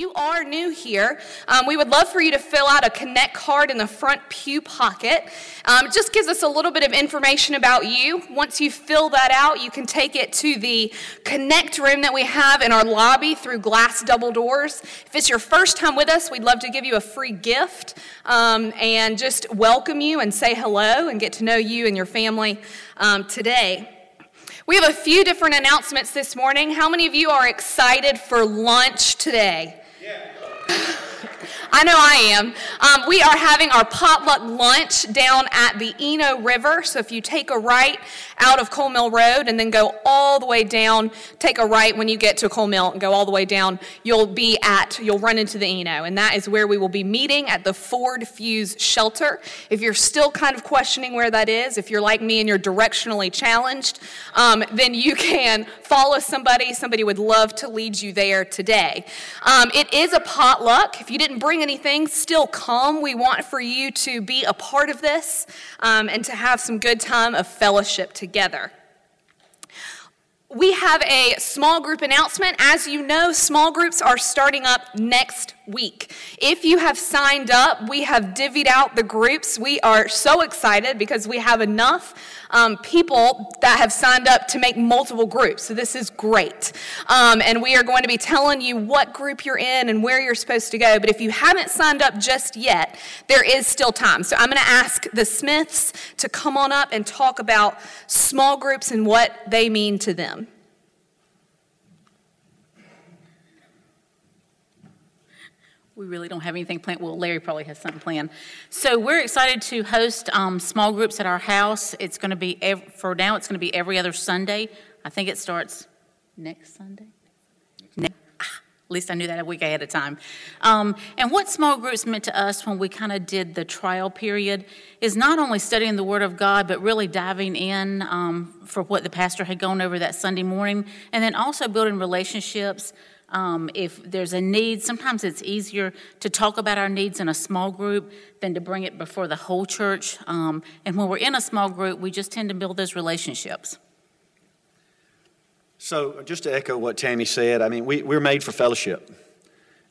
you are new here, um, we would love for you to fill out a Connect card in the front pew pocket. Um, it just gives us a little bit of information about you. Once you fill that out, you can take it to the Connect room that we have in our lobby through glass double doors. If it's your first time with us, we'd love to give you a free gift um, and just welcome you and say hello and get to know you and your family um, today. We have a few different announcements this morning. How many of you are excited for lunch today? I know I am. Um, we are having our potluck lunch down at the Eno River. So if you take a right out of Cole Mill Road and then go all the way down, take a right when you get to Coal Mill and go all the way down, you'll be at, you'll run into the Eno. And that is where we will be meeting at the Ford Fuse Shelter. If you're still kind of questioning where that is, if you're like me and you're directionally challenged, um, then you can follow somebody. Somebody would love to lead you there today. Um, it is a potluck. If you didn't bring anything, still come. We want for you to be a part of this um, and to have some good time of fellowship together. We have a small group announcement. As you know, small groups are starting up next week. If you have signed up, we have divvied out the groups. We are so excited because we have enough um, people that have signed up to make multiple groups. So this is great. Um, and we are going to be telling you what group you're in and where you're supposed to go. But if you haven't signed up just yet, there is still time. So I'm going to ask the Smiths to come on up and talk about small groups and what they mean to them. We really don't have anything planned. Well, Larry probably has something planned. So we're excited to host um, small groups at our house. It's going to be for now. It's going to be every other Sunday. I think it starts next Sunday. Ah, at least I knew that a week ahead of time. Um, and what small groups meant to us when we kind of did the trial period is not only studying the Word of God, but really diving in um, for what the pastor had gone over that Sunday morning, and then also building relationships um, if there's a need, sometimes it's easier to talk about our needs in a small group than to bring it before the whole church. Um, and when we're in a small group, we just tend to build those relationships. So, just to echo what Tammy said, I mean, we, we're made for fellowship.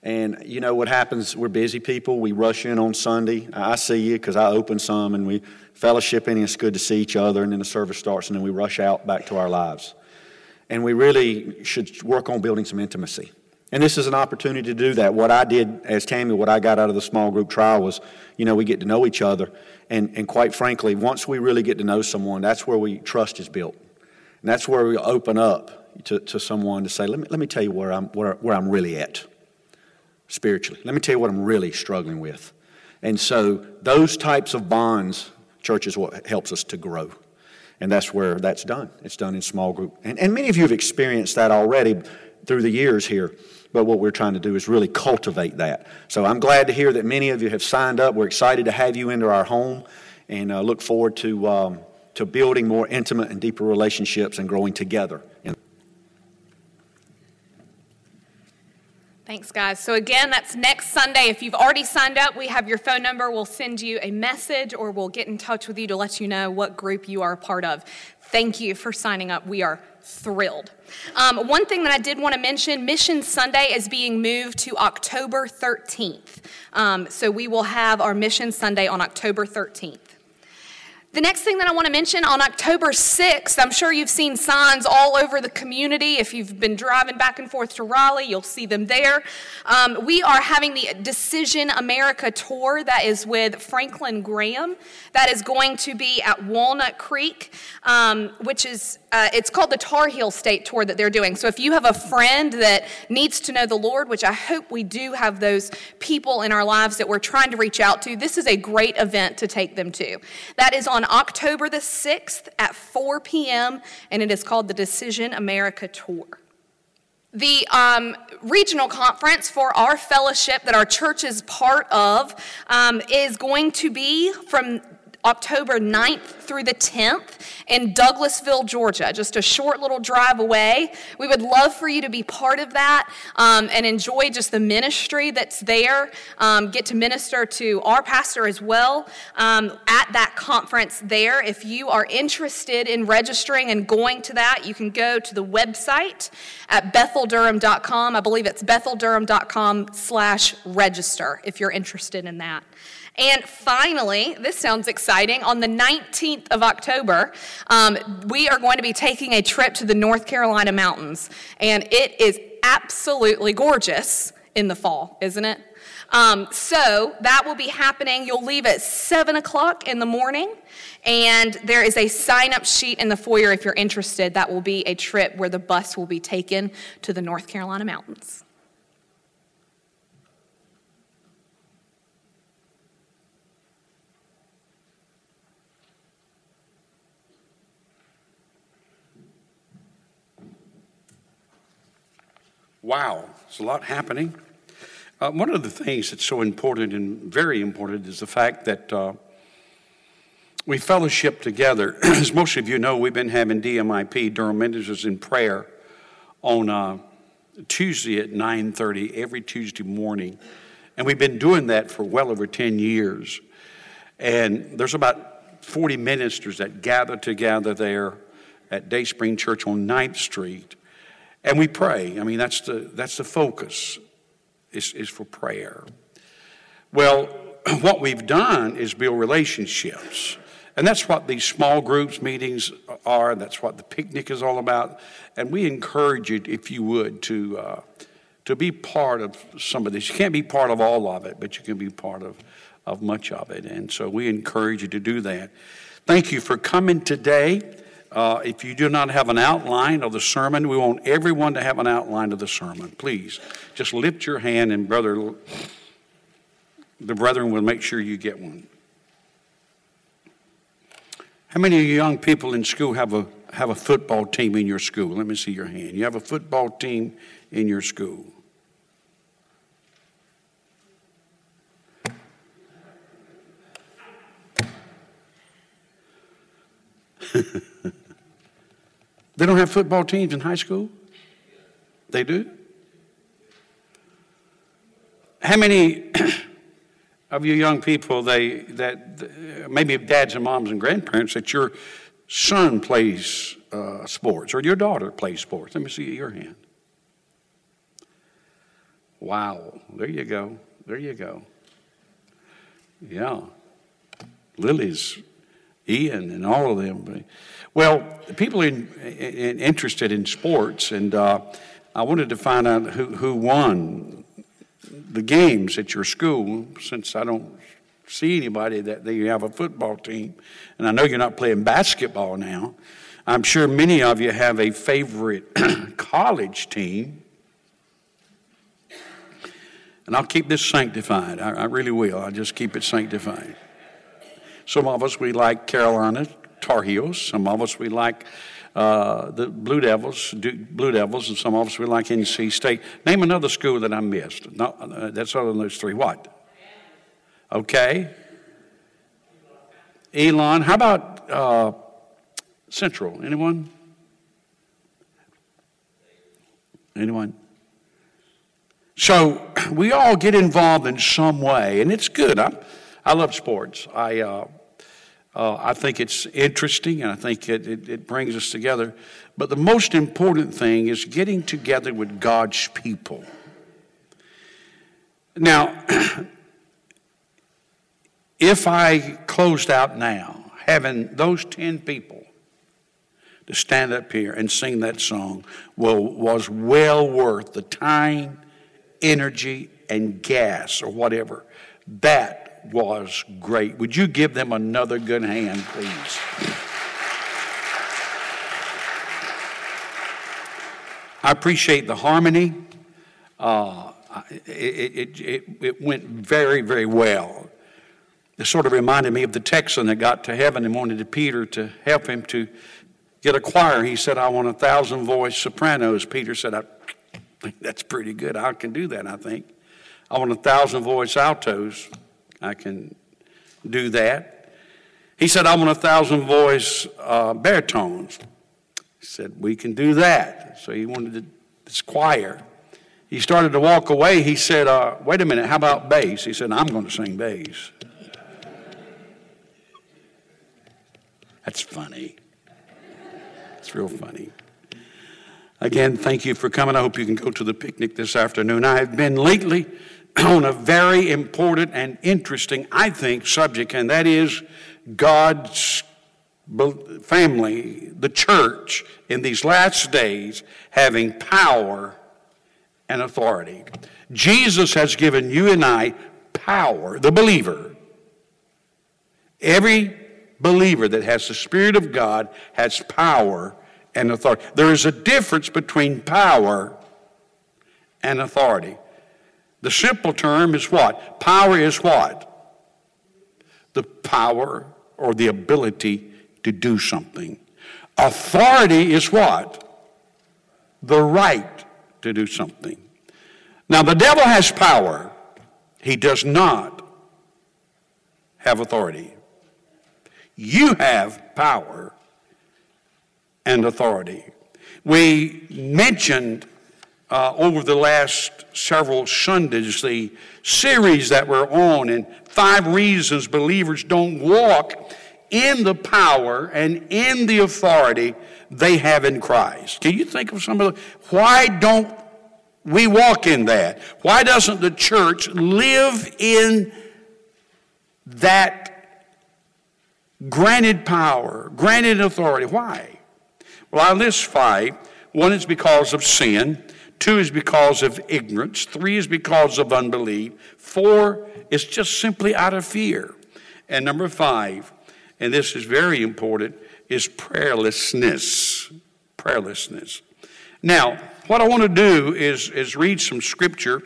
And you know what happens? We're busy people. We rush in on Sunday. I see you because I open some and we fellowship and it's good to see each other. And then the service starts and then we rush out back to our lives and we really should work on building some intimacy. And this is an opportunity to do that. What I did as Tammy, what I got out of the small group trial was, you know, we get to know each other. And, and quite frankly, once we really get to know someone, that's where we trust is built. And that's where we open up to, to someone to say, let me, let me tell you where I'm, where, where I'm really at spiritually. Let me tell you what I'm really struggling with. And so those types of bonds, church, is what helps us to grow. And that's where that's done. It's done in small group. And, and many of you have experienced that already through the years here. But what we're trying to do is really cultivate that. So I'm glad to hear that many of you have signed up. We're excited to have you into our home and uh, look forward to, um, to building more intimate and deeper relationships and growing together. Thanks, guys. So, again, that's next Sunday. If you've already signed up, we have your phone number. We'll send you a message or we'll get in touch with you to let you know what group you are a part of. Thank you for signing up. We are thrilled. Um, one thing that I did want to mention Mission Sunday is being moved to October 13th. Um, so, we will have our Mission Sunday on October 13th. The next thing that I want to mention on October 6th, I'm sure you've seen signs all over the community. If you've been driving back and forth to Raleigh, you'll see them there. Um, we are having the Decision America tour that is with Franklin Graham. That is going to be at Walnut Creek, um, which is, uh, it's called the Tar Heel State Tour that they're doing. So if you have a friend that needs to know the Lord, which I hope we do have those people in our lives that we're trying to reach out to, this is a great event to take them to. That is on on October the 6th at 4 p.m., and it is called the Decision America Tour. The um, regional conference for our fellowship that our church is part of um, is going to be from October 9th through the 10th in Douglasville, Georgia, just a short little drive away. We would love for you to be part of that um, and enjoy just the ministry that's there. Um, get to minister to our pastor as well um, at that conference there. If you are interested in registering and going to that, you can go to the website at betheldurham.com. I believe it's betheldurham.com slash register if you're interested in that. And finally, this sounds exciting. On the 19th of October, um, we are going to be taking a trip to the North Carolina mountains. And it is absolutely gorgeous in the fall, isn't it? Um, so that will be happening. You'll leave at 7 o'clock in the morning. And there is a sign up sheet in the foyer if you're interested. That will be a trip where the bus will be taken to the North Carolina mountains. Wow, there's a lot happening. Uh, one of the things that's so important and very important is the fact that uh, we fellowship together. As most of you know, we've been having DMIP, Durham Ministers in Prayer, on uh, Tuesday at 9.30 every Tuesday morning. And we've been doing that for well over 10 years. And there's about 40 ministers that gather together there at Dayspring Church on 9th Street. And we pray. I mean, that's the, that's the focus, is, is for prayer. Well, what we've done is build relationships. And that's what these small groups meetings are. and That's what the picnic is all about. And we encourage you, if you would, to, uh, to be part of some of this. You can't be part of all of it, but you can be part of, of much of it. And so we encourage you to do that. Thank you for coming today. Uh, if you do not have an outline of the sermon, we want everyone to have an outline of the sermon. Please, just lift your hand, and brother, the brethren will make sure you get one. How many of you young people in school have a have a football team in your school? Let me see your hand. You have a football team in your school. They don't have football teams in high school? They do? How many of you young people, they, that maybe dads and moms and grandparents, that your son plays uh, sports or your daughter plays sports? Let me see your hand. Wow, there you go. There you go. Yeah. Lily's, Ian, and all of them. Well, people in, in, interested in sports, and uh, I wanted to find out who, who won the games at your school, since I don't see anybody that they have a football team, and I know you're not playing basketball now. I'm sure many of you have a favorite college team. And I'll keep this sanctified. I, I really will. I'll just keep it sanctified. Some of us, we like Carolina Tar Heels. Some of us, we like uh, the Blue Devils, Blue Devils, and some of us, we like NC State. Name another school that I missed. No, uh, that's other than those three. What? Okay. Elon. How about uh, Central? Anyone? Anyone? So we all get involved in some way, and it's good. I, I love sports. I uh, uh, I think it's interesting and I think it, it, it brings us together. But the most important thing is getting together with God's people. Now, if I closed out now, having those 10 people to stand up here and sing that song well, was well worth the time, energy, and gas or whatever. That was great. Would you give them another good hand, please? I appreciate the harmony. Uh, it, it, it, it, went very, very well. It sort of reminded me of the Texan that got to heaven and wanted Peter to help him to get a choir. He said, I want a thousand voice sopranos. Peter said, I think that's pretty good. I can do that, I think. I want a thousand voice altos. I can do that. He said, I want a thousand voice uh, baritones. He said, We can do that. So he wanted this choir. He started to walk away. He said, uh, Wait a minute, how about bass? He said, I'm going to sing bass. That's funny. It's real funny. Again, thank you for coming. I hope you can go to the picnic this afternoon. I have been lately on a very important and interesting, I think, subject, and that is God's family, the church, in these last days having power and authority. Jesus has given you and I power, the believer. Every believer that has the Spirit of God has power and authority. There is a difference between power and authority. The simple term is what? Power is what? The power or the ability to do something. Authority is what? The right to do something. Now, the devil has power, he does not have authority. You have power and authority. We mentioned uh, over the last several Sundays the series that we're on, and five reasons believers don't walk in the power and in the authority they have in Christ. Can you think of some of the, why don't we walk in that? Why doesn't the church live in that granted power, granted authority? Why? Well, I list five. One is because of sin. Two is because of ignorance. Three is because of unbelief. Four is just simply out of fear. And number five, and this is very important, is prayerlessness. Prayerlessness. Now, what I want to do is, is read some scripture.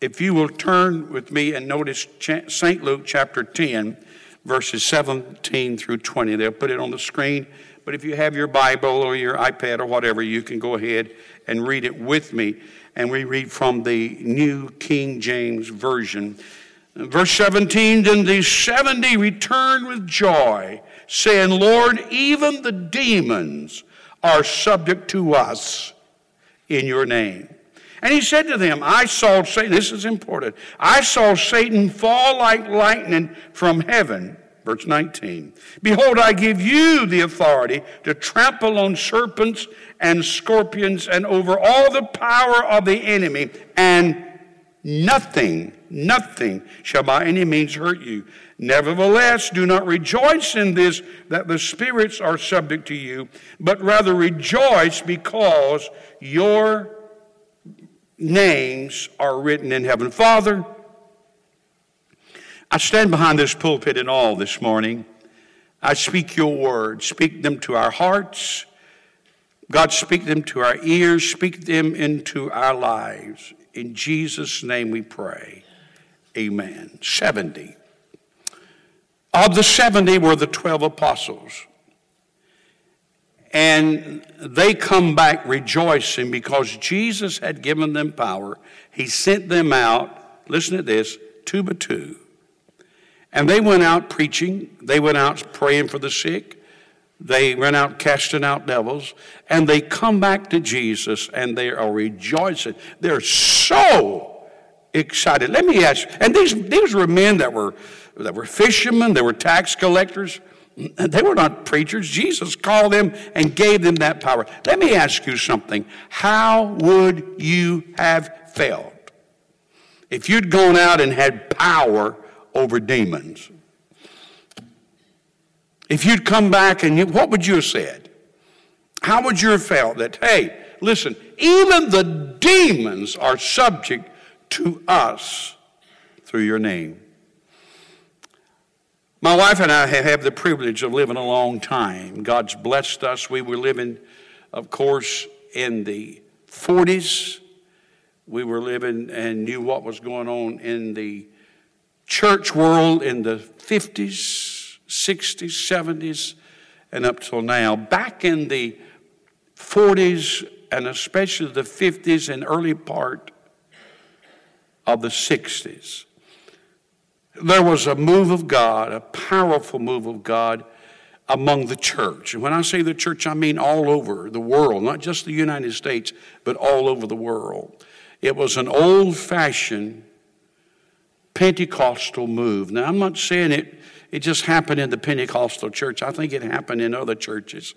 If you will turn with me and notice St. Luke chapter 10, verses 17 through 20. They'll put it on the screen. But if you have your Bible or your iPad or whatever, you can go ahead and read it with me. And we read from the New King James Version. Verse 17 Then the 70 returned with joy, saying, Lord, even the demons are subject to us in your name. And he said to them, I saw Satan, this is important, I saw Satan fall like lightning from heaven. Verse 19 Behold, I give you the authority to trample on serpents and scorpions and over all the power of the enemy, and nothing, nothing shall by any means hurt you. Nevertheless, do not rejoice in this that the spirits are subject to you, but rather rejoice because your names are written in heaven. Father, I stand behind this pulpit in all this morning. I speak your word. Speak them to our hearts. God, speak them to our ears. Speak them into our lives. In Jesus' name we pray. Amen. 70. Of the 70 were the 12 apostles. And they come back rejoicing because Jesus had given them power. He sent them out, listen to this, two by two and they went out preaching, they went out praying for the sick, they went out casting out devils, and they come back to Jesus and they are rejoicing. They're so excited. Let me ask and these, these were men that were, that were fishermen, they were tax collectors. They were not preachers. Jesus called them and gave them that power. Let me ask you something. How would you have felt if you'd gone out and had power over demons. If you'd come back and you, what would you have said? How would you have felt that, hey, listen, even the demons are subject to us through your name? My wife and I have had the privilege of living a long time. God's blessed us. We were living, of course, in the 40s. We were living and knew what was going on in the church world in the 50s, 60s, 70s, and up till now. Back in the 40s and especially the 50s and early part of the 60s, there was a move of God, a powerful move of God among the church. And when I say the church, I mean all over the world, not just the United States, but all over the world. It was an old fashioned Pentecostal move. Now, I'm not saying it, it just happened in the Pentecostal church, I think it happened in other churches.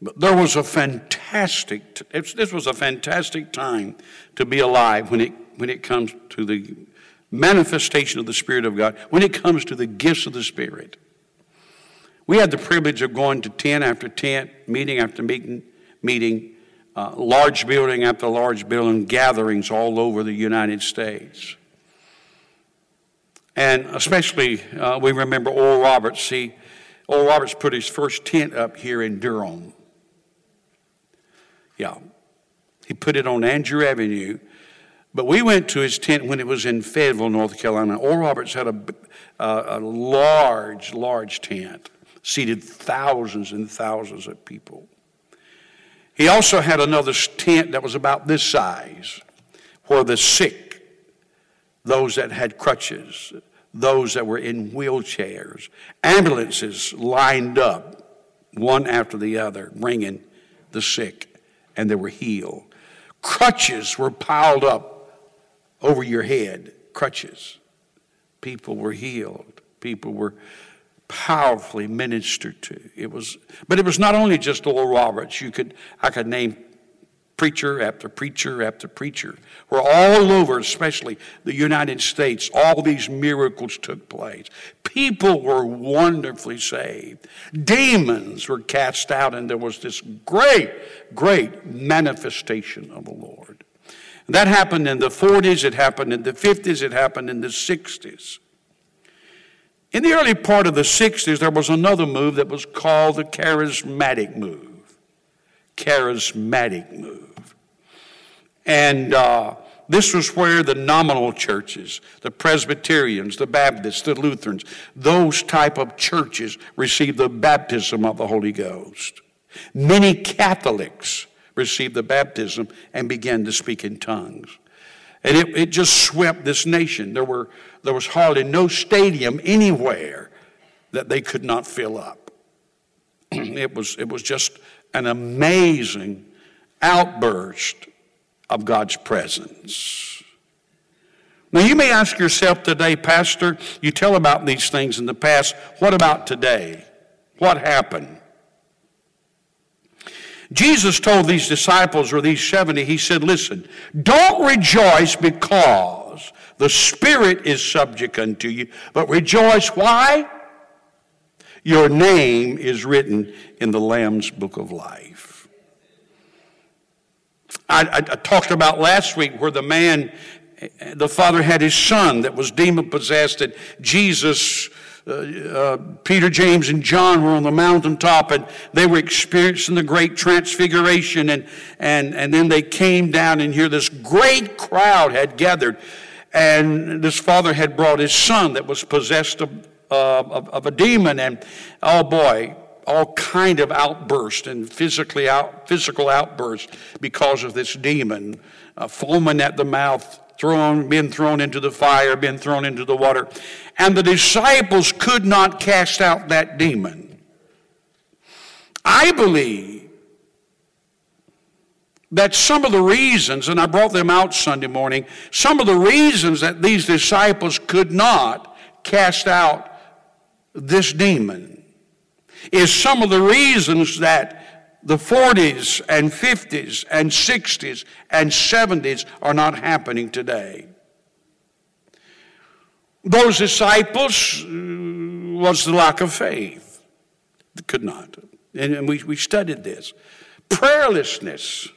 But there was a fantastic, this was a fantastic time to be alive when it, when it comes to the manifestation of the Spirit of God, when it comes to the gifts of the Spirit. We had the privilege of going to tent after tent, meeting after meeting, meeting, uh, large building after large building, gatherings all over the United States. And especially, uh, we remember Oral Roberts. See, Oral Roberts put his first tent up here in Durham. Yeah. He put it on Andrew Avenue. But we went to his tent when it was in Fayetteville, North Carolina. Oral Roberts had a, a, a large, large tent seated thousands and thousands of people. He also had another tent that was about this size, where the sick, those that had crutches, those that were in wheelchairs, ambulances lined up, one after the other, bringing the sick, and they were healed. Crutches were piled up over your head, crutches. People were healed. People were powerfully ministered to. It was, but it was not only just Oral Roberts. You could, I could name preacher after preacher after preacher, where all over, especially the United States, all these miracles took place. People were wonderfully saved. Demons were cast out, and there was this great, great manifestation of the Lord. That happened in the 40s, it happened in the 50s, it happened in the 60s. In the early part of the 60s, there was another move that was called the charismatic move. Charismatic move. And uh, this was where the nominal churches, the Presbyterians, the Baptists, the Lutherans, those type of churches received the baptism of the Holy Ghost. Many Catholics received the baptism and began to speak in tongues. And it, it just swept this nation. There, were, there was hardly no stadium anywhere that they could not fill up. it, was, it was just an amazing outburst of God's presence. Now, you may ask yourself today, Pastor, you tell about these things in the past. What about today? What happened? Jesus told these disciples, or these 70, he said, Listen, don't rejoice because the Spirit is subject unto you, but rejoice. Why? Your name is written in the Lamb's book of life. I, I, I talked about last week where the man, the father had his son that was demon possessed, and Jesus uh, uh, Peter, James, and John were on the mountaintop and they were experiencing the great transfiguration. And, and, and then they came down, and here this great crowd had gathered. And this father had brought his son that was possessed of, uh, of, of, a demon. And oh boy, all kind of outburst and physically out, physical outburst because of this demon, uh, foaming at the mouth, thrown, been thrown into the fire, been thrown into the water. And the disciples could not cast out that demon. I believe that some of the reasons, and I brought them out Sunday morning, some of the reasons that these disciples could not cast out this demon is some of the reasons that the 40s and 50s and 60s and 70s are not happening today. Those disciples uh, was the lack of faith. Could not. And we, we studied this. Prayerlessness,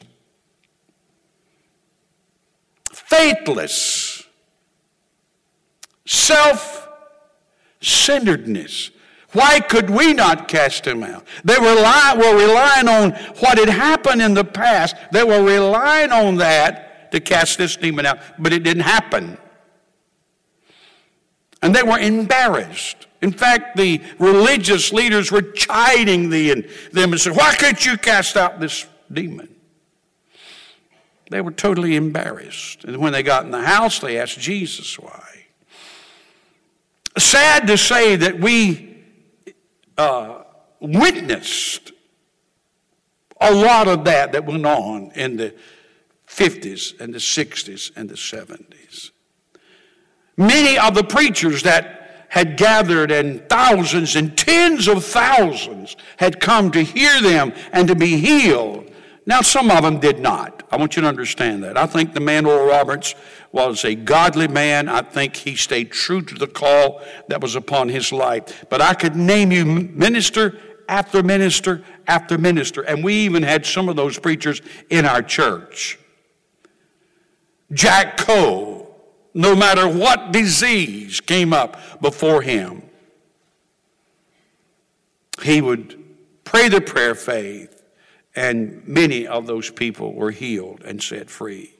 faithless, self centeredness. Why could we not cast him out? They were, were relying on what had happened in the past. They were relying on that to cast this demon out, but it didn't happen. And they were embarrassed. In fact, the religious leaders were chiding them and said, Why couldn't you cast out this demon? They were totally embarrassed. And when they got in the house, they asked Jesus why. sad to say that we uh, witnessed a lot of that that went on in the 50s and the 60s and the 70s. Many of the preachers that had gathered and thousands and tens of thousands had come to hear them and to be healed. Now, some of them did not. I want you to understand that. I think the man Oral Roberts was a godly man. I think he stayed true to the call that was upon his life. But I could name you minister after minister after minister. And we even had some of those preachers in our church. Jack Cole, no matter what disease came up before him, he would pray the prayer of faith, and many of those people were healed and set free.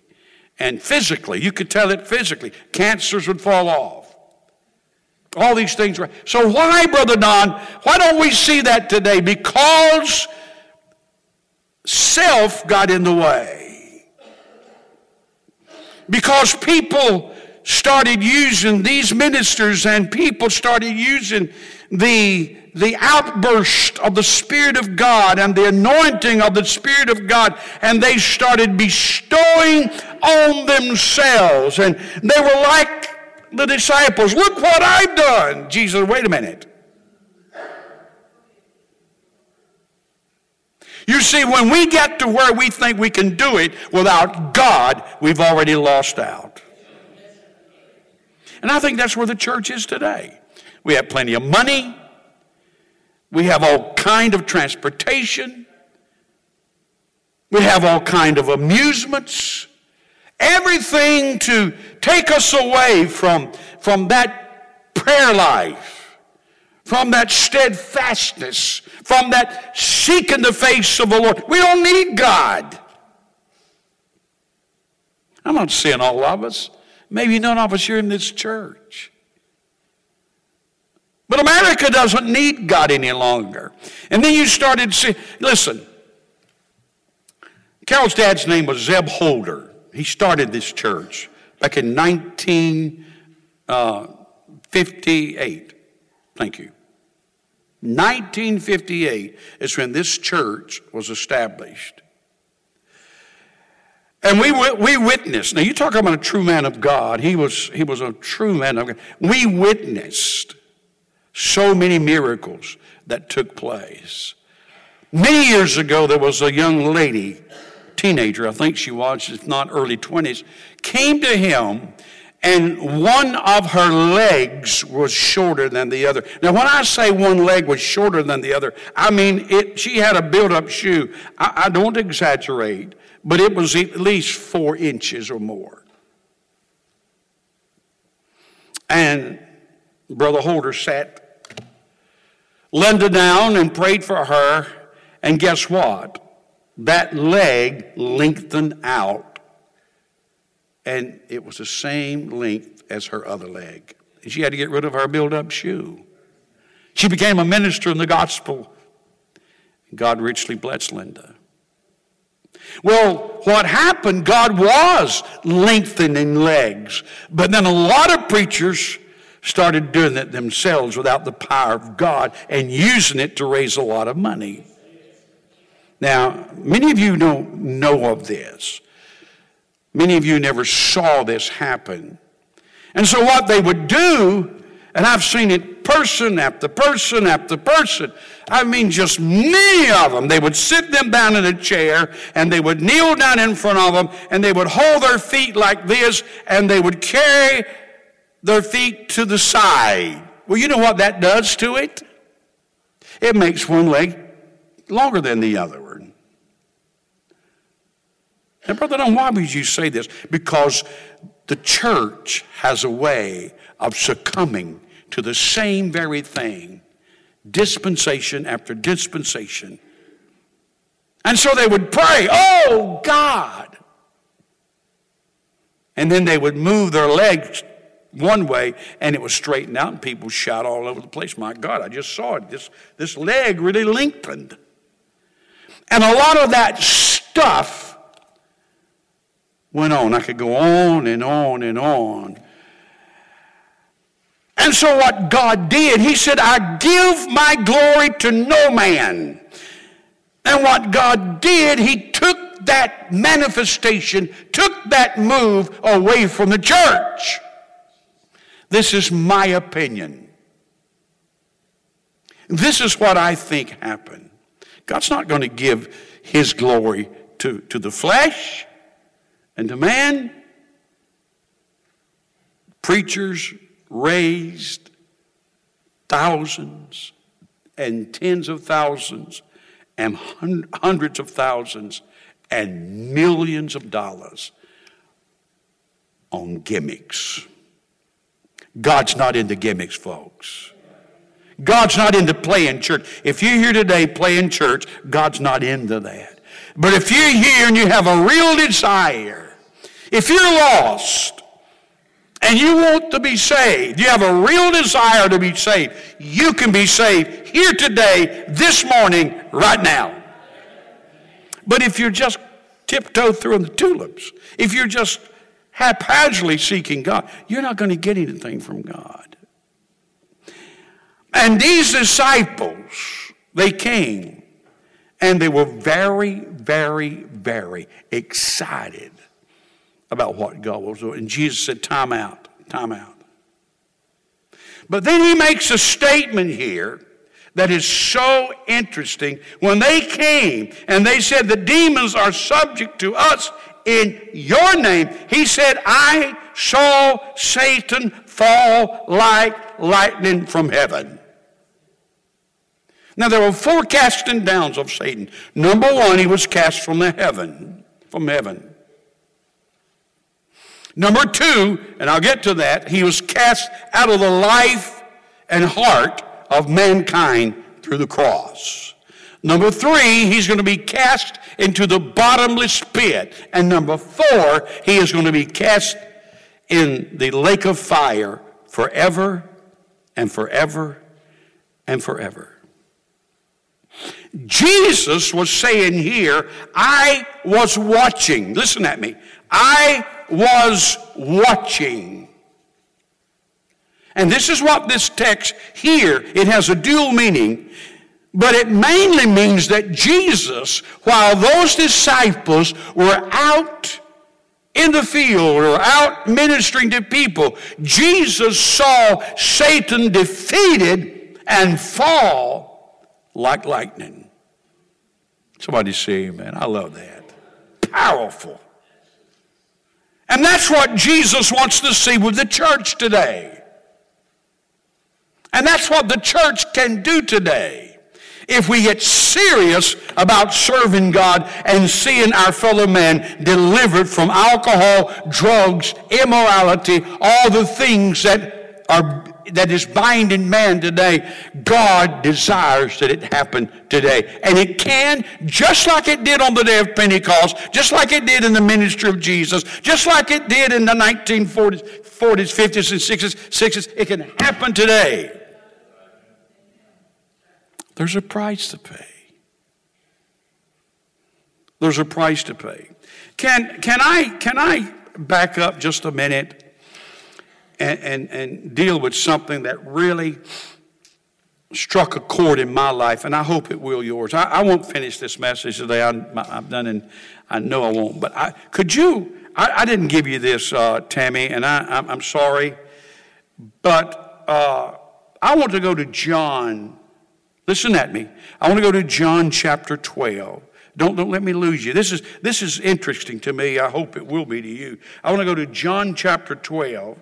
And physically, you could tell it physically, cancers would fall off. All these things were. So, why, Brother Don, why don't we see that today? Because self got in the way. Because people started using these ministers and people started using the, the outburst of the Spirit of God and the anointing of the Spirit of God, and they started bestowing on themselves. And they were like the disciples, Look what I've done. Jesus, wait a minute. You see, when we get to where we think we can do it without God, we've already lost out. And I think that's where the church is today. We have plenty of money. We have all kind of transportation. We have all kind of amusements. Everything to take us away from, from that prayer life, from that steadfastness, from that seeking the face of the Lord. We don't need God. I'm not saying all of us. Maybe none of us here in this church. But America doesn't need God any longer. And then you started to see, listen, Carol's dad's name was Zeb Holder. He started this church back in 1958. Uh, Thank you. 1958 is when this church was established. And we, we witnessed, now you talk about a true man of God. He was, he was a true man of God. We witnessed so many miracles that took place. Many years ago, there was a young lady teenager, I think she was, if not early 20s, came to him and one of her legs was shorter than the other. Now, when I say one leg was shorter than the other, I mean it, she had a built up shoe. I, I don't exaggerate, but it was at least four inches or more. And Brother Holder sat Linda down and prayed for her, and guess what? that leg lengthened out, and it was the same length as her other leg. And she had to get rid of her build up shoe. She became a minister in the gospel. God richly blessed Linda. Well, what happened, God was lengthening legs, but then a lot of preachers started doing it themselves without the power of God and using it to raise a lot of money. Now, many of you don't know of this. Many of you never saw this happen. And so, what they would do, and I've seen it person after person after person, I mean, just many of them, they would sit them down in a chair and they would kneel down in front of them and they would hold their feet like this and they would carry their feet to the side. Well, you know what that does to it? It makes one leg longer than the other. one. And Brother Don, why would you say this? Because the church has a way of succumbing to the same very thing, dispensation after dispensation. And so they would pray, Oh God. And then they would move their legs one way and it was straightened out and people shot all over the place, My God, I just saw it. This, this leg really lengthened. And a lot of that stuff went on. I could go on and on and on. And so, what God did, He said, I give my glory to no man. And what God did, He took that manifestation, took that move away from the church. This is my opinion. This is what I think happened. God's not going to give His glory to, to the flesh and to man. Preachers raised thousands and tens of thousands and hundreds of thousands and millions of dollars on gimmicks. God's not into gimmicks, folks. God's not into playing church. If you're here today playing church, God's not into that. But if you're here and you have a real desire, if you're lost and you want to be saved, you have a real desire to be saved, you can be saved here today, this morning, right now. But if you're just tiptoe through the tulips, if you're just haphazardly seeking God, you're not going to get anything from God. And these disciples, they came and they were very, very, very excited about what God was doing. And Jesus said, Time out, time out. But then he makes a statement here that is so interesting. When they came and they said, The demons are subject to us in your name, he said, I saw Satan fall like lightning from heaven. Now there were four casting downs of Satan. Number one, he was cast from the heaven, from heaven. Number two, and I'll get to that, he was cast out of the life and heart of mankind through the cross. Number three, he's going to be cast into the bottomless pit. And number four, he is going to be cast in the lake of fire forever and forever and forever. Jesus was saying here, I was watching. Listen at me. I was watching. And this is what this text here, it has a dual meaning, but it mainly means that Jesus, while those disciples were out in the field or out ministering to people, Jesus saw Satan defeated and fall like lightning. Somebody say amen. I love that. Powerful. And that's what Jesus wants to see with the church today. And that's what the church can do today. If we get serious about serving God and seeing our fellow man delivered from alcohol, drugs, immorality, all the things that are that is binding man today, God desires that it happen today. And it can, just like it did on the day of Pentecost, just like it did in the ministry of Jesus, just like it did in the 1940s, 40s, 50s, and 60s, 60s, it can happen today. There's a price to pay. There's a price to pay. Can, can, I, can I back up just a minute and, and, and deal with something that really struck a chord in my life, and I hope it will yours. I, I won't finish this message today. I, have done, and I know I won't. But I, could you? I, I didn't give you this, uh, Tammy, and I, am sorry. But uh, I want to go to John Listen at me. I want to go to John chapter 12. Don't, don't let me lose you. This is, this is interesting to me. I hope it will be to you. I want to go to John chapter 12.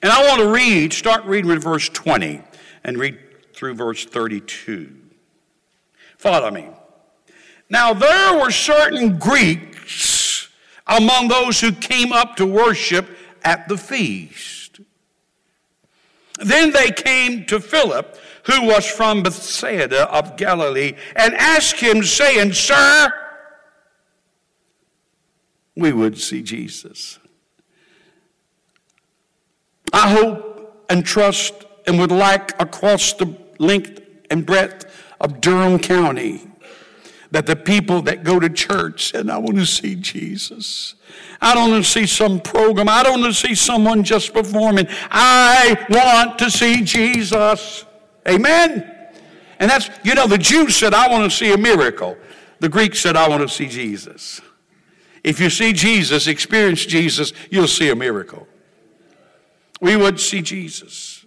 And I want to read, start reading with verse 20 and read through verse 32. Follow me. Now there were certain Greeks among those who came up to worship at the feast. Then they came to Philip, who was from Bethsaida of Galilee, and asked him, saying, Sir, we would see Jesus. I hope and trust and would like across the length and breadth of Durham County that the people that go to church and I want to see Jesus. I don't want to see some program. I don't want to see someone just performing. I want to see Jesus. Amen. And that's, you know, the Jews said, I want to see a miracle. The Greeks said, I want to see Jesus. If you see Jesus, experience Jesus, you'll see a miracle. We would see Jesus.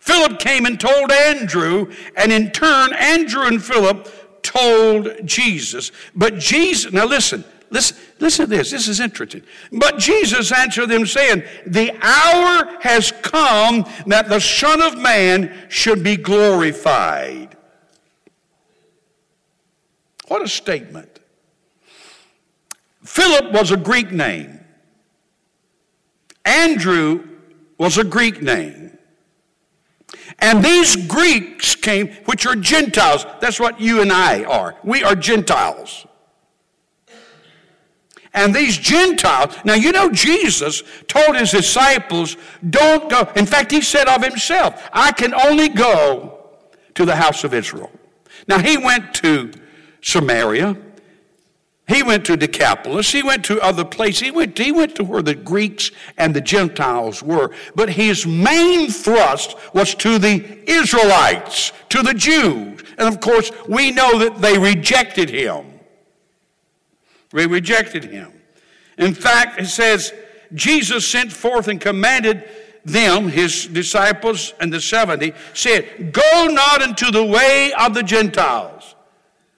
Philip came and told Andrew, and in turn, Andrew and Philip told Jesus. But Jesus, now listen, listen, listen to this. This is interesting. But Jesus answered them, saying, The hour has come that the Son of Man should be glorified. What a statement. Philip was a Greek name. Andrew was a Greek name. And these Greeks came, which are Gentiles. That's what you and I are. We are Gentiles. And these Gentiles, now you know Jesus told his disciples, don't go. In fact, he said of himself, I can only go to the house of Israel. Now he went to Samaria. He went to Decapolis. He went to other places. He went, he went to where the Greeks and the Gentiles were. But his main thrust was to the Israelites, to the Jews. And of course, we know that they rejected him. They rejected him. In fact, it says, Jesus sent forth and commanded them, his disciples and the 70, said, Go not into the way of the Gentiles.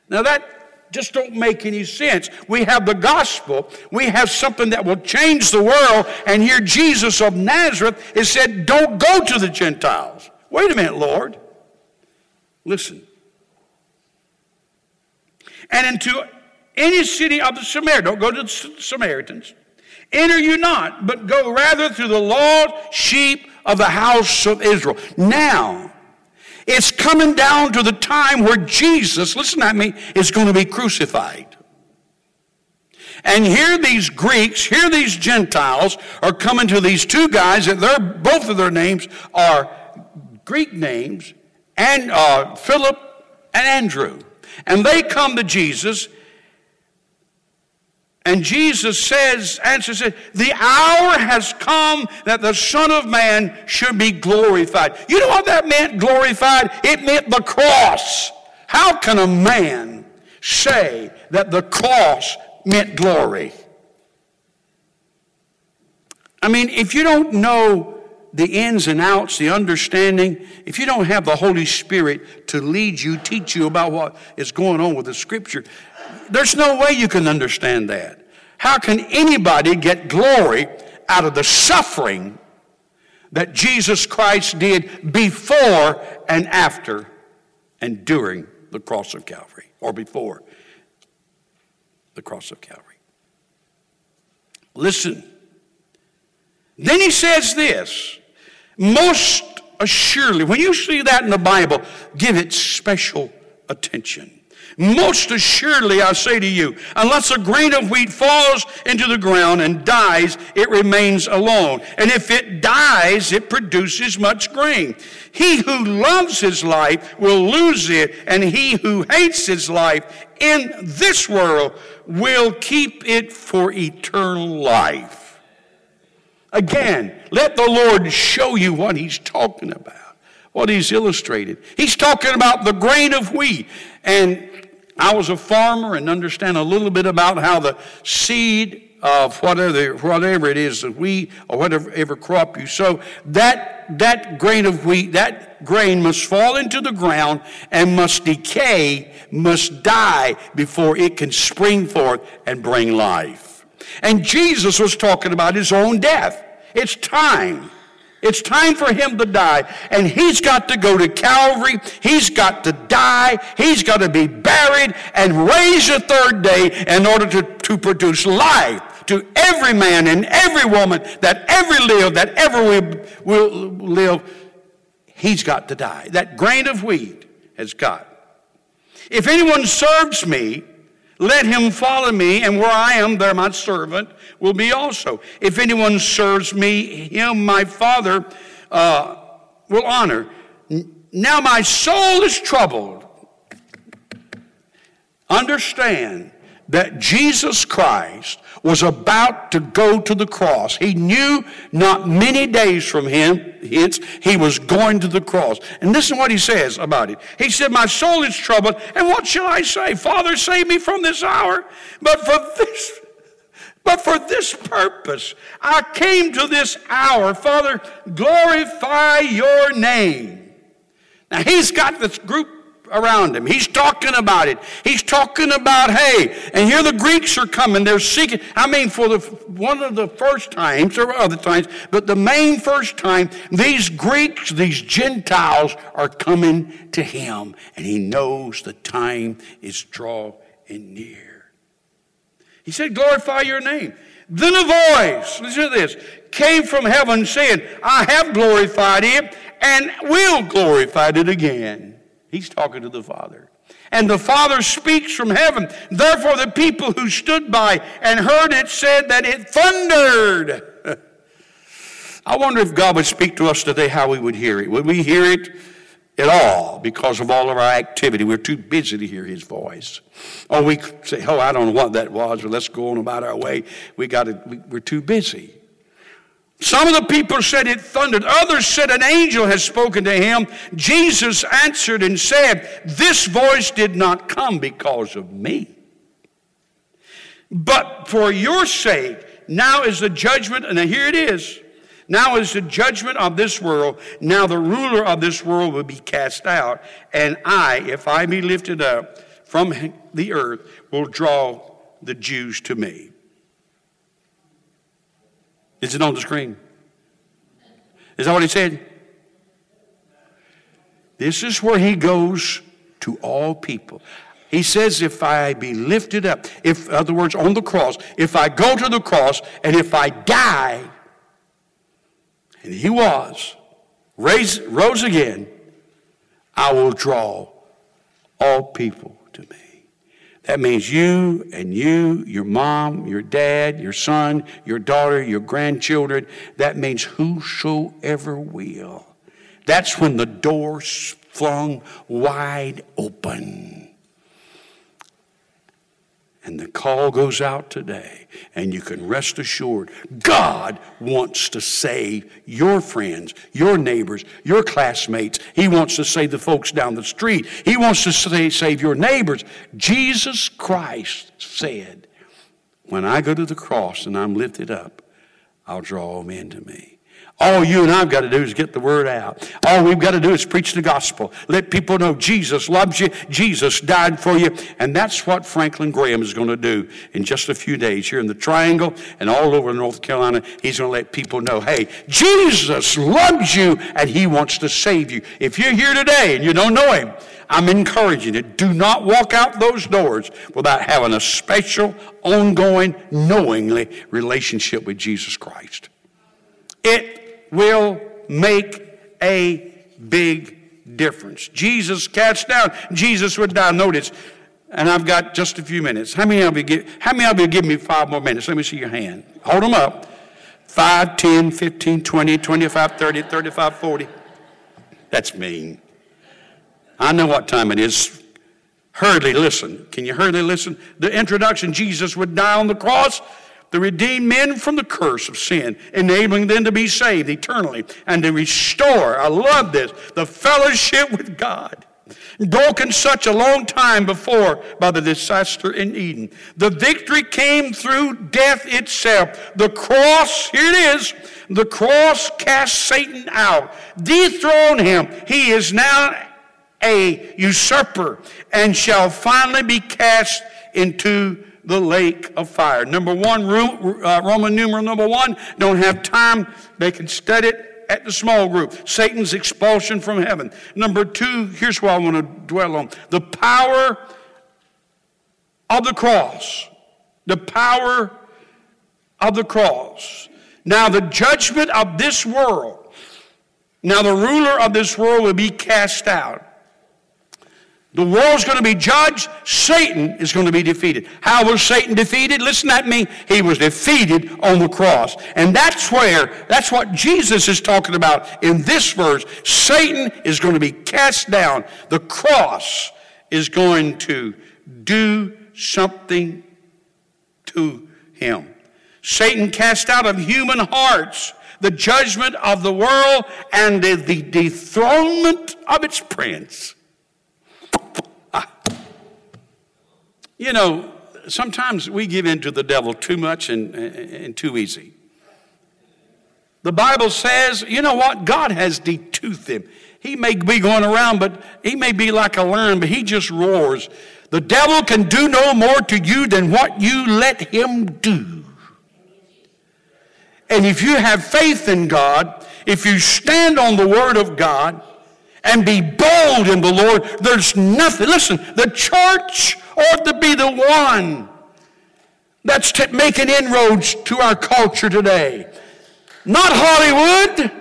Now that just don't make any sense. We have the gospel. We have something that will change the world. And here Jesus of Nazareth is said, Don't go to the Gentiles. Wait a minute, Lord. Listen. And into any city of the Samaria. Don't go to the Samaritans. Enter you not, but go rather to the lost sheep of the house of Israel. Now, it's coming down to the time where Jesus, listen at me, is going to be crucified. And here these Greeks, here these Gentiles are coming to these two guys that they're, both of their names are Greek names, and uh, Philip and Andrew. And they come to Jesus and Jesus says, answers it, the hour has come that the Son of Man should be glorified. You know what that meant, glorified? It meant the cross. How can a man say that the cross meant glory? I mean, if you don't know the ins and outs, the understanding, if you don't have the Holy Spirit to lead you, teach you about what is going on with the Scripture, there's no way you can understand that. How can anybody get glory out of the suffering that Jesus Christ did before and after and during the cross of Calvary, or before the cross of Calvary? Listen. Then he says this most assuredly, when you see that in the Bible, give it special attention. Most assuredly, I say to you, unless a grain of wheat falls into the ground and dies, it remains alone. And if it dies, it produces much grain. He who loves his life will lose it, and he who hates his life in this world will keep it for eternal life. Again, let the Lord show you what he's talking about, what he's illustrated. He's talking about the grain of wheat. And I was a farmer and understand a little bit about how the seed of whatever, whatever it is, the wheat or whatever crop you sow, that, that grain of wheat, that grain must fall into the ground and must decay, must die before it can spring forth and bring life. And Jesus was talking about his own death. It's time. It's time for him to die, and he's got to go to Calvary. He's got to die. He's got to be buried and raised the third day in order to, to produce life to every man and every woman that ever lived, that ever will, will live. He's got to die. That grain of wheat has got. If anyone serves me, let him follow me, and where I am, there my servant will be also. If anyone serves me, him my Father uh, will honor. Now my soul is troubled. understand that Jesus Christ was about to go to the cross. He knew not many days from him, hence, he was going to the cross. And listen what he says about it. He said, My soul is troubled, and what shall I say? Father, save me from this hour. But for this, but for this purpose, I came to this hour. Father, glorify your name. Now, he's got this group around him. He's talking about it. He's talking about, hey, and here the Greeks are coming. They're seeking, I mean, for the one of the first times, there were other times, but the main first time, these Greeks, these Gentiles are coming to him, and he knows the time is drawing near. He said, Glorify your name. Then a voice, listen to this, came from heaven saying, I have glorified it and will glorify it again. He's talking to the Father. And the Father speaks from heaven. Therefore, the people who stood by and heard it said that it thundered. I wonder if God would speak to us today, how we would hear it. Would we hear it? at all because of all of our activity. We're too busy to hear his voice. Or we say, oh, I don't know what that was, but let's go on about our way. We got to, we, we're too busy. Some of the people said it thundered. Others said an angel has spoken to him. Jesus answered and said, This voice did not come because of me. But for your sake, now is the judgment, and here it is. Now is the judgment of this world. Now the ruler of this world will be cast out. And I, if I be lifted up from the earth, will draw the Jews to me. Is it on the screen? Is that what he said? This is where he goes to all people. He says, if I be lifted up, if, other words, on the cross, if I go to the cross and if I die, and he was, raised, rose again, I will draw all people. That means you and you, your mom, your dad, your son, your daughter, your grandchildren. That means whosoever will. That's when the door's flung wide open. And the call goes out today, and you can rest assured God wants to save your friends, your neighbors, your classmates. He wants to save the folks down the street. He wants to save your neighbors. Jesus Christ said, When I go to the cross and I'm lifted up, I'll draw men to me. All you and I've got to do is get the word out. All we've got to do is preach the gospel. Let people know Jesus loves you. Jesus died for you. And that's what Franklin Graham is going to do in just a few days here in the Triangle and all over North Carolina. He's going to let people know, hey, Jesus loves you and he wants to save you. If you're here today and you don't know him, I'm encouraging you. Do not walk out those doors without having a special, ongoing, knowingly relationship with Jesus Christ. It will make a big difference. Jesus cast down, Jesus would die. Notice, and I've got just a few minutes. How many of you give, how many of you give me five more minutes? Let me see your hand. Hold them up. 5, 10, 15, 20, 25, 30, 35, 40. That's mean. I know what time it is. Hurriedly listen. Can you hurriedly listen? The introduction Jesus would die on the cross to redeem men from the curse of sin, enabling them to be saved eternally and to restore, I love this, the fellowship with God. Broken such a long time before by the disaster in Eden. The victory came through death itself. The cross, here it is, the cross cast Satan out, dethroned him. He is now a usurper and shall finally be cast into the lake of fire. Number one, uh, Roman numeral number one, don't have time. They can study it at the small group. Satan's expulsion from heaven. Number two, here's what I want to dwell on the power of the cross. The power of the cross. Now, the judgment of this world, now the ruler of this world will be cast out. The world's going to be judged. Satan is going to be defeated. How was Satan defeated? Listen at me. He was defeated on the cross. And that's where, that's what Jesus is talking about in this verse. Satan is going to be cast down. The cross is going to do something to him. Satan cast out of human hearts the judgment of the world and the, dethronement of its prince. You know, sometimes we give in to the devil too much and, and too easy. The Bible says, you know what? God has detoothed him. He may be going around, but he may be like a lion, but he just roars. The devil can do no more to you than what you let him do. And if you have faith in God, if you stand on the Word of God and be bold in the Lord, there's nothing. Listen, the church ought to be the one that's t- making inroads to our culture today. Not Hollywood.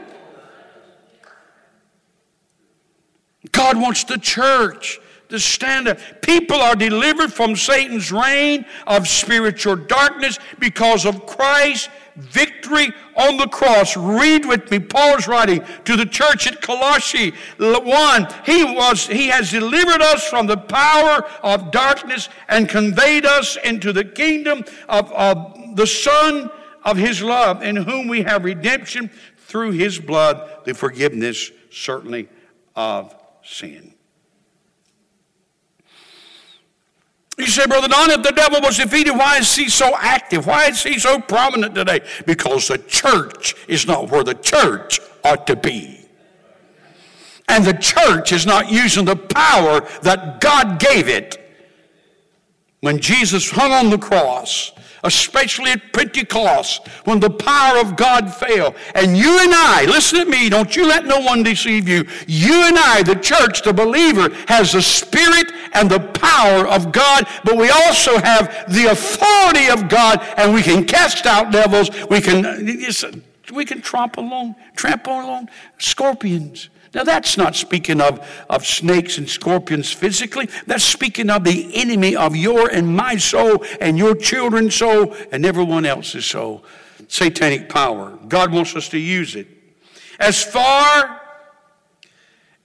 God wants the church to stand up. People are delivered from Satan's reign of spiritual darkness because of Christ's victory on the cross. Read with me Paul's writing to the church at Colossae 1. He was he has delivered us from the power of darkness and conveyed us into the kingdom of, of the Son of his love, in whom we have redemption through his blood, the forgiveness certainly of sin. You say, Brother Don, if the devil was defeated, why is he so active? Why is he so prominent today? Because the church is not where the church ought to be. And the church is not using the power that God gave it. When Jesus hung on the cross, especially at Pentecost, when the power of God fell. And you and I, listen to me, don't you let no one deceive you. You and I, the church, the believer, has the Spirit and the power of God, but we also have the authority of God, and we can cast out devils. We can, we can trample along, trample along scorpions. Now, that's not speaking of, of snakes and scorpions physically. That's speaking of the enemy of your and my soul and your children's soul and everyone else's soul. Satanic power. God wants us to use it. As far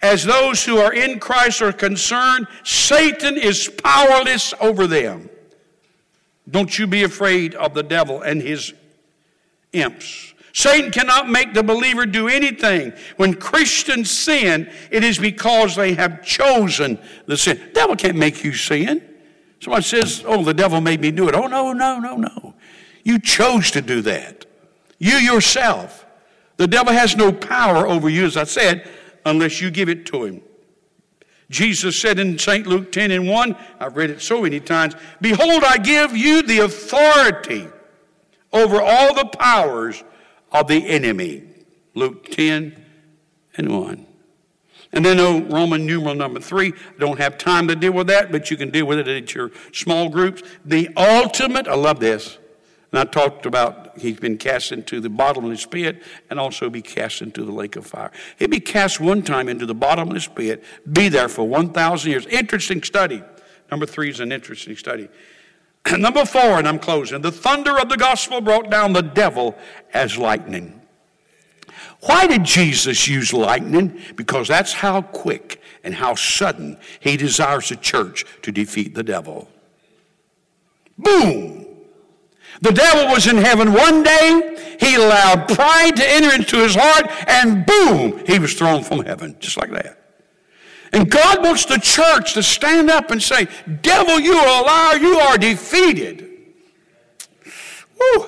as those who are in Christ are concerned, Satan is powerless over them. Don't you be afraid of the devil and his imps. Satan cannot make the believer do anything. When Christians sin, it is because they have chosen the sin. The devil can't make you sin. Someone says, Oh, the devil made me do it. Oh, no, no, no, no. You chose to do that. You yourself. The devil has no power over you, as I said, unless you give it to him. Jesus said in St. Luke 10 and 1, I've read it so many times, Behold, I give you the authority over all the powers of the enemy. Luke 10 and 1. And then oh, Roman numeral number three, I don't have time to deal with that, but you can deal with it at your small groups. The ultimate, I love this. And I talked about he's been cast into the bottomless pit and also be cast into the lake of fire. He'd be cast one time into the bottomless pit, be there for 1,000 years. Interesting study. Number three is an interesting study. Number four, and I'm closing. The thunder of the gospel brought down the devil as lightning. Why did Jesus use lightning? Because that's how quick and how sudden he desires the church to defeat the devil. Boom! The devil was in heaven one day. He allowed pride to enter into his heart, and boom, he was thrown from heaven, just like that. And God wants the church to stand up and say, Devil, you are a liar, you are defeated. Woo!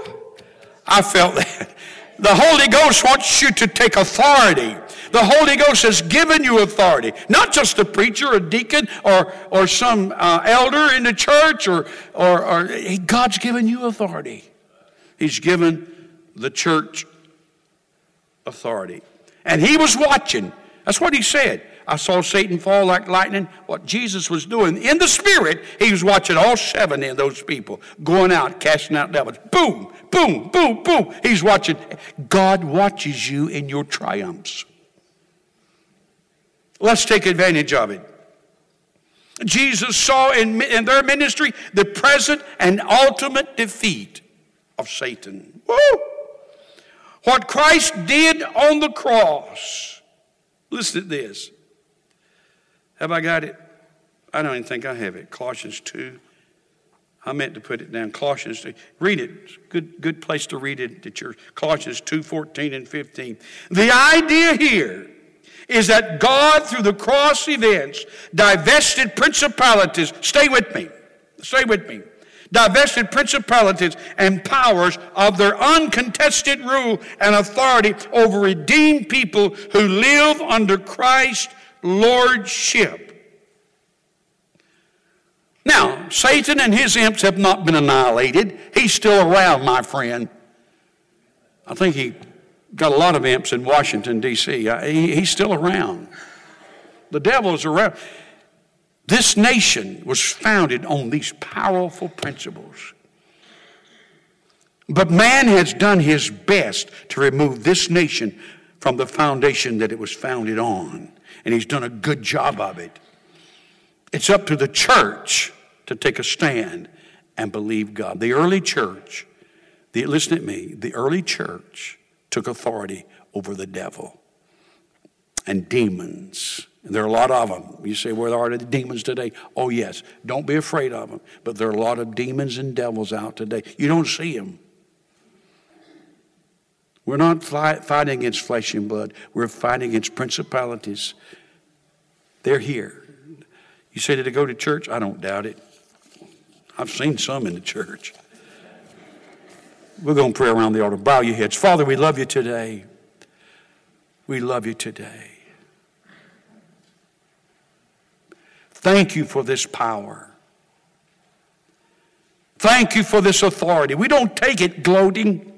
I felt that. The Holy Ghost wants you to take authority. The Holy Ghost has given you authority, not just a preacher, a deacon, or, or some uh, elder in the church, or, or, or God's given you authority. He's given the church authority. And He was watching. That's what He said. I saw Satan fall like lightning. What Jesus was doing in the spirit, he was watching all seven of those people going out, casting out devils. Boom, boom, boom, boom. He's watching. God watches you in your triumphs. Let's take advantage of it. Jesus saw in, in their ministry the present and ultimate defeat of Satan. Woo! What Christ did on the cross. Listen to this. Have I got it? I don't even think I have it. Colossians 2. I meant to put it down. Colossians 2. Read it. Good, good place to read it at church. Colossians 2 14 and 15. The idea here is that God, through the cross events, divested principalities. Stay with me. Stay with me. Divested principalities and powers of their uncontested rule and authority over redeemed people who live under Christ's lordship. Now, Satan and his imps have not been annihilated. He's still around, my friend. I think he got a lot of imps in Washington, D.C. Uh, he, he's still around. The devil is around. This nation was founded on these powerful principles. But man has done his best to remove this nation from the foundation that it was founded on. And he's done a good job of it. It's up to the church to take a stand and believe God. The early church, the, listen to me, the early church took authority over the devil and demons. And there are a lot of them. You say, where are the demons today? Oh, yes. Don't be afraid of them. But there are a lot of demons and devils out today. You don't see them. We're not fight, fighting against flesh and blood, we're fighting against principalities. They're here. You say, did they go to church? I don't doubt it. I've seen some in the church. We're going to pray around the altar. Bow your heads. Father, we love you today. We love you today. Thank you for this power. Thank you for this authority. We don't take it gloating.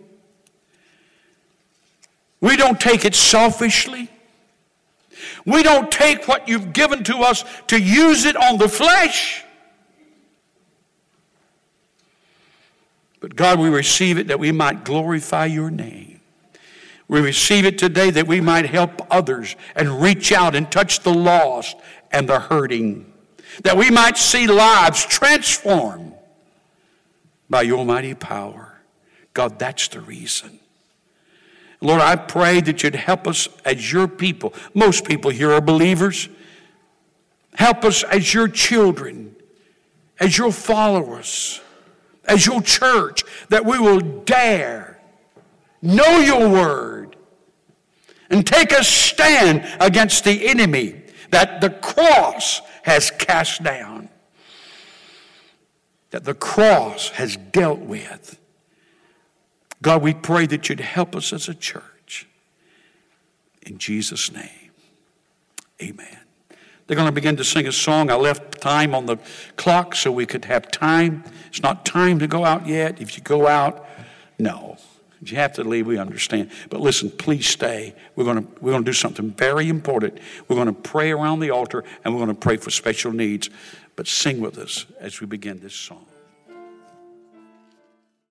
We don't take it selfishly. We don't take what you've given to us to use it on the flesh. But God, we receive it that we might glorify your name. We receive it today that we might help others and reach out and touch the lost and the hurting. That we might see lives transformed by your mighty power. God, that's the reason. Lord, I pray that you'd help us as your people. Most people here are believers. Help us as your children, as your followers as your church that we will dare know your word and take a stand against the enemy that the cross has cast down, that the cross has dealt with. God, we pray that you'd help us as a church. In Jesus' name, amen. They're going to begin to sing a song. I left time on the clock so we could have time. It's not time to go out yet. If you go out, no. If you have to leave, we understand. But listen, please stay. We're going to, we're going to do something very important. We're going to pray around the altar and we're going to pray for special needs. But sing with us as we begin this song.